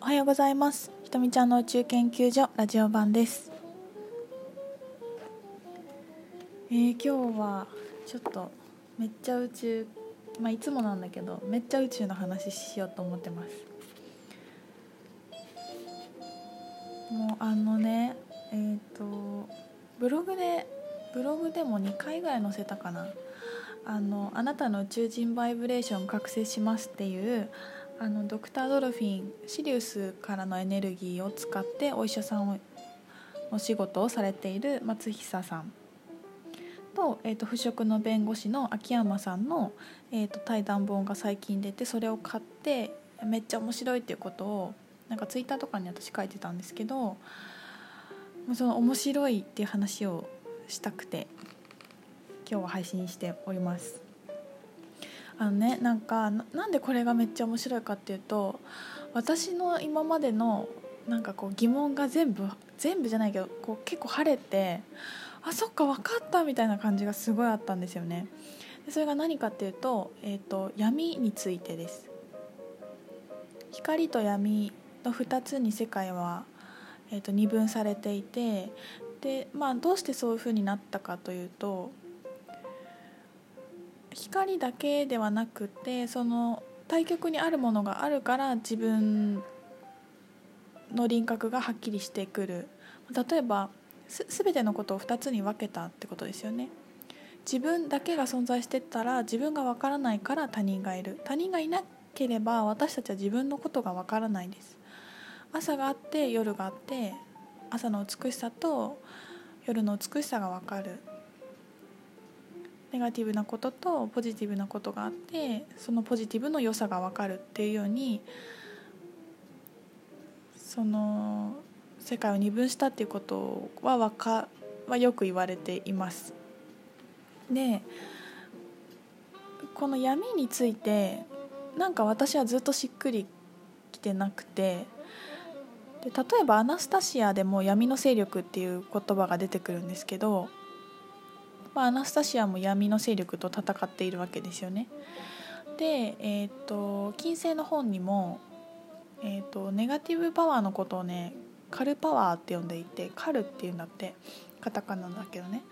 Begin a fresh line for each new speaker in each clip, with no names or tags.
おはようございます。ひとみちゃんの宇宙研究所ラジオ版です。えー、今日はちょっとめっちゃ宇宙まあいつもなんだけどめっちゃ宇宙の話しようと思ってます。もうあのねえっ、ー、とブログでブログでも2回ぐらい載せたかな。あの「あなたの宇宙人バイブレーション覚醒します」っていうあのドクター・ドルフィンシリウスからのエネルギーを使ってお医者さんをお仕事をされている松久さんと,、えーと、腐食の弁護士の秋山さんの、えーと、対談本が最近出てそれを買ってめっちゃ面白いっていうことをなんかツイッターとかに私書いてたんですけどその面白いっていう話をしたくて今日は配信しております。あのねなんかなんでこれがめっちゃ面白いかっていうと私の今までのなんかこう疑問が全部全部じゃないけどこう結構晴れてあそっか分かったみたいな感じがすごいあったんですよね。でそれが何かっていうと,、えーと、闇についてです。光と闇の2つに世界は、えーと二分されていてで、まあ、どうしてそういうふうになったかというと光だけではなくてその対極にあるものがあるから自分の輪郭がはっきりしてくる。例えばす全てのことを2つに分けたってことですよね。自分だけが存在してたら自分が分からないから他人がいる。他人がいなければ私たちは自分のことが分からないです。朝があって夜があって朝の美しさと夜の美しさが分かる。ネガティブなこととポジティブなことがあってそのポジティブの良さが分かるっていうようにその世界を二分したっていうことはわかはよく言われています。でこの闇についてなんか私はずっとしっくりきてなくてで例えば「アナスタシア」でも「闇の勢力」っていう言葉が出てくるんですけどまあ、アナスタシアも闇の勢力と戦っているわけですよね。で、えーと、金星の本にも、えーと、ネガティブパワーのことをねカルパワーって呼んでいてカルっていうんだってカタカナだけどね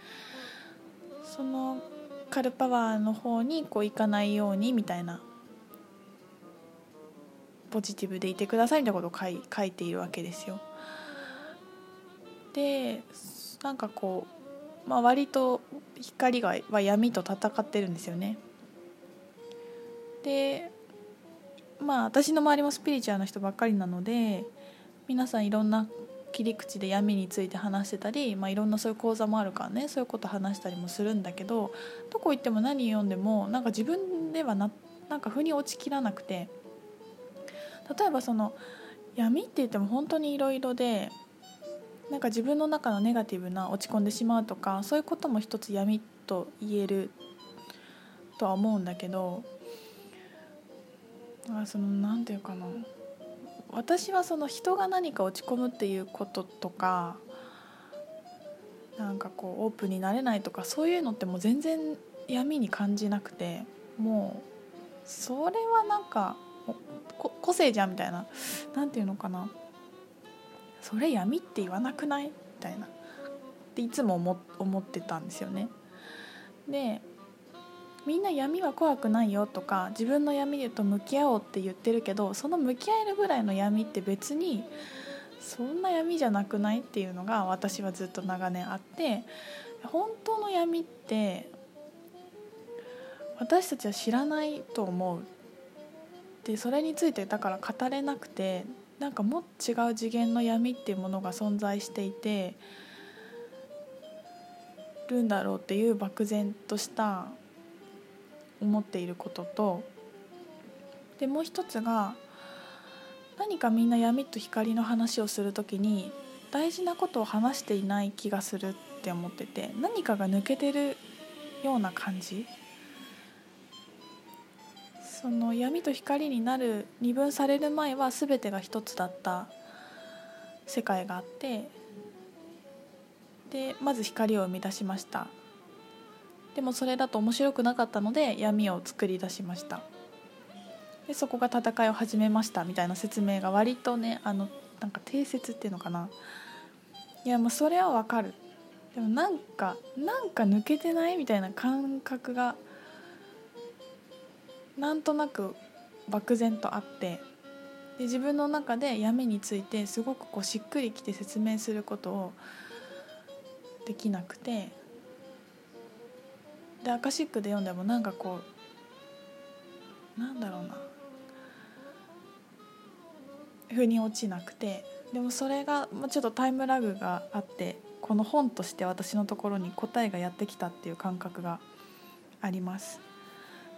そのカルパワーの方にこう行かないようにみたいなポジティブでいてくださいみたいなことを書い書いているわけですよ。でなんかこうまあ、割と光がは闇と戦ってるんですよね。でまあ私の周りもスピリチュアルな人ばっかりなので皆さんいろんな切り口で闇について話してたり、まあ、いろんなそういう講座もあるからねそういうこと話したりもするんだけどどこ行っても何読んでもなんか自分ではななんか腑に落ちきらなくて例えばその闇って言っても本当にいろいろでなんか自分の中のネガティブな落ち込んでしまうとかそういうことも一つ闇と言えるとは思うんだけどあその何て言うかな。私はその人が何か落ち込むっていうこととかなんかこうオープンになれないとかそういうのってもう全然闇に感じなくてもうそれはなんか個性じゃんみたいな。何て言うのかな。それ闇って言わなくない？みたいな。っていつも思思ってたんですよね。でみんな闇は怖くないよとか自分の闇と向き合おうって言ってるけどその向き合えるぐらいの闇って別にそんな闇じゃなくない？っていうのが私はずっと長年あって本当の闇って私たちは知らないと思うでそれについてだから語れなくてなんかもっと違う次元の闇っていうものが存在していてるんだろうっていう漠然とした思っていることとでもう一つが何かみんな闇と光の話をする時に大事なことを話していない気がするって思ってて何かが抜けてるような感じその闇と光になる二分される前は全てが一つだった世界があってでまず光を生み出しました。でもそれだと面白くなかったので闇を作り出しました。でそこが戦いを始めましたみたいな説明が割とねあのなんか定説っていうのかな。いやもうそれはわかる。でもなんかなんか抜けてないみたいな感覚がなんとなく漠然とあってで自分の中で闇についてすごくこうしっくりきて説明することをできなくてでアカシックで読んでもなんかこうなんだろうな腑に落ちなくてでもそれがちょっとタイムラグがあってこの本として私のところに答えがやってきたっていう感覚があります。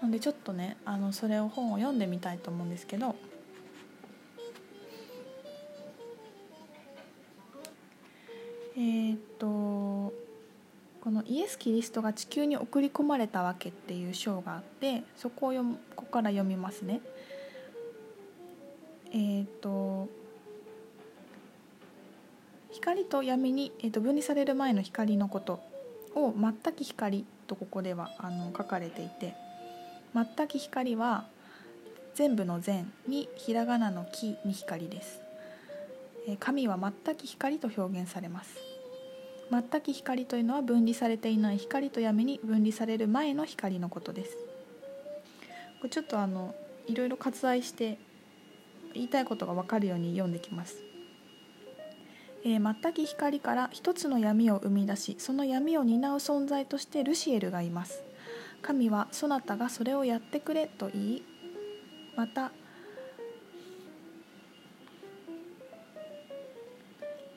なのでちょっとねあのそれを本を読んでみたいと思うんですけどえ、っとこの「イエス・キリストが地球に送り込まれたわけ」っていう章があってそこを読ここから読みますね。えー、っと光と闇に、えー、と分離される前の光のことを「全き光」とここではあの書かれていて全き光は全部の善にひらがなの木に光です。神は全き光と表現されます。全き光というのは分離されていない光と闇に分離される前の光のことです。これちょっとあのいろいろ割愛して言いたいことが分かるように読んできます。えー、全き光から一つの闇を生み出しその闇を担う存在としてルシエルがいます神はそなたがそれをやってくれと言いまた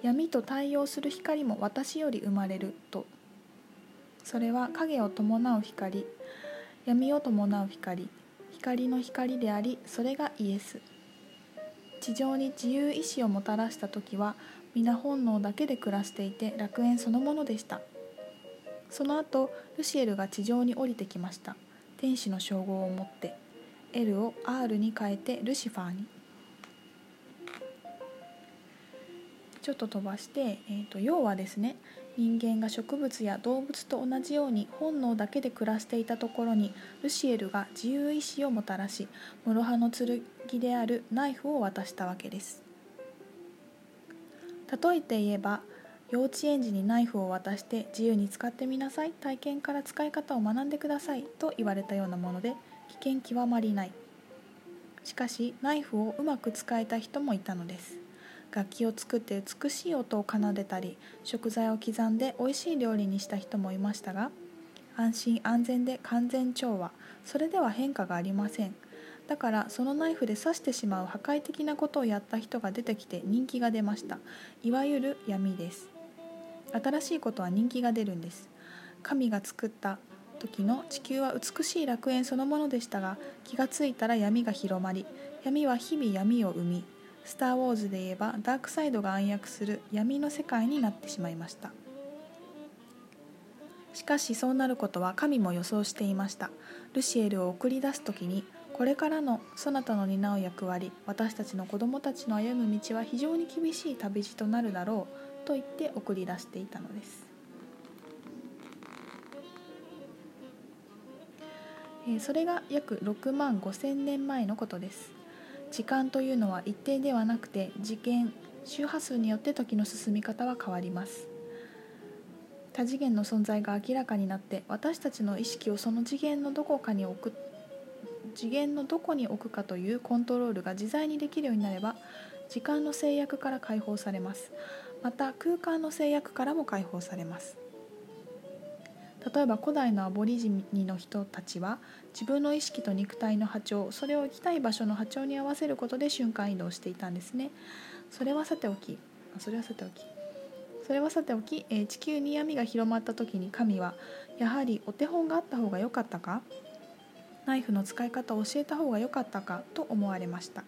闇と対応する光も私より生まれると。それは影を伴う光闇を伴う光光の光でありそれがイエス。地上に自由意志をもたらした時は皆本能だけで暮らしていて楽園そのものでした。その後ルシエルが地上に降りてきました。天使の称号を持って L を R に変えてルシファーに。ちょっと飛ばして、えーと、要はですね人間が植物や動物と同じように本能だけで暮らしていたところにルシエルが自由意志をもたらし諸刃の剣であるナイフを渡したわけです。例えて言えば幼稚園児にナイフを渡して自由に使ってみなさい。体験から使い方を学んでください。と言われたようなもので危険極まりない。しかしナイフをうまく使えた人もいたのです。楽器を作って美しい音を奏でたり食材を刻んで美味しい料理にした人もいましたが安心安全で完全調和。それでは変化がありません。だからそのナイフで刺してしまう破壊的なことをやった人が出てきて人気が出ました。いわゆる闇です。新しいことは人気が出るんです。神が作った時の地球は美しい楽園そのものでしたが気がついたら闇が広まり闇は日々闇を生みスター・ウォーズで言えばダークサイドが暗躍する闇の世界になってしまいました。しかしそうなることは神も予想していました。ルシエルを送り出す時にこれからのそなたの担う役割私たちの子供たちの歩む道は非常に厳しい旅路となるだろう。と言って送り出していたのです。それが約6万5千年前のことです。時間というのは一定ではなくて次元周波数によって時の進み方は変わります。多次元の存在が明らかになって私たちの意識をその次元のどこかに置く次元のどこに置くかというコントロールが自在にできるようになれば時間の制約から解放されます。また空間の制約からも解放されます。例えば古代のアボリジニの人たちは自分の意識と肉体の波長それを行きたい場所の波長に合わせることで瞬間移動していたんですね。それはさておきそれはさておき。それはさておき、えー、地球に闇が広まった時に神はやはりお手本があった方が良かったか？ナイフの使い方を教えた方が良かったか？と思われました。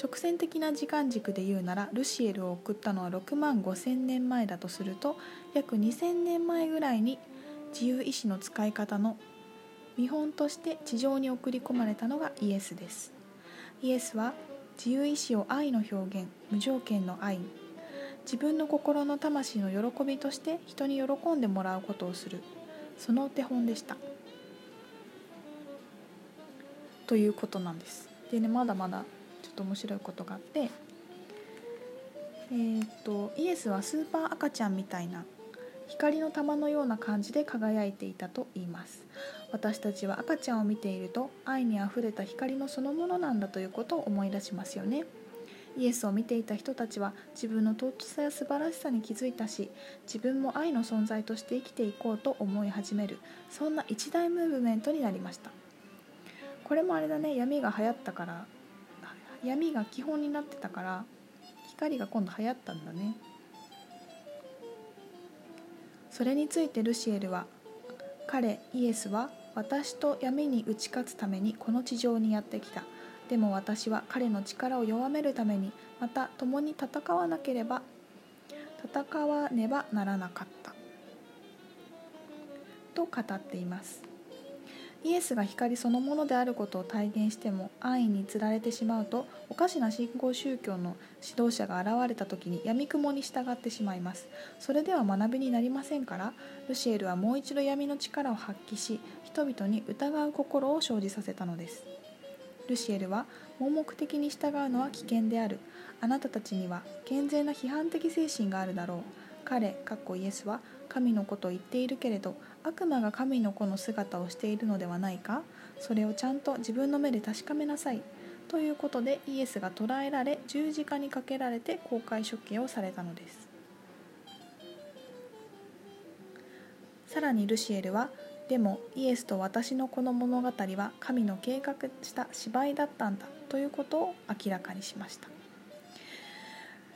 直線的な時間軸で言うならルシエルを送ったのは6万5千年前だとすると約2000年前ぐらいに自由意志の使い方の見本として地上に送り込まれたのがイエスです。イエスは自由意志を愛の表現無条件の愛自分の心の魂の喜びとして人に喜んでもらうことをするそのお手本でした。ということなんです。でねまだまだと面白いことがあってえー、っとイエスはスーパー赤ちゃんみたいな光の玉のような感じで輝いていたと言います。私たちは赤ちゃんを見ていると愛にあふれた光のそのものなんだということを思い出しますよね。イエスを見ていた人たちは自分の尊さや素晴らしさに気づいたし自分も愛の存在として生きていこうと思い始めるそんな一大ムーブメントになりました。これもあれだね闇が流行ったから闇が基本になってたから光が今度流行ったんだね。それについてルシエルは彼イエスは私と闇に打ち勝つためにこの地上にやってきた。でも私は彼の力を弱めるためにまた共に戦わなければ戦わねばならなかった。と語っています。イエスが光そのものであることを体現しても安易に釣られてしまうとおかしな信仰宗教の指導者が現れた時に闇雲に従ってしまいます。それでは学びになりませんからルシエルはもう一度闇の力を発揮し人々に疑う心を生じさせたのです。ルシエルは盲目的に従うのは危険である。あなたたちには健全な批判的精神があるだろう。彼イエスは神のことを言っているけれど悪魔が神の子の姿をしているのではないか？それをちゃんと自分の目で確かめなさい。ということでイエスが捕らえられ十字架にかけられて公開処刑をされたのです。さらにルシエルはでもイエスと私のこの物語は神の計画した芝居だったんだということを明らかにしました。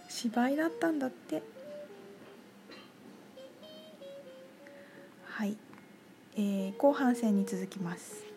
芝居だったんだってはい、えー、後半戦に続きます。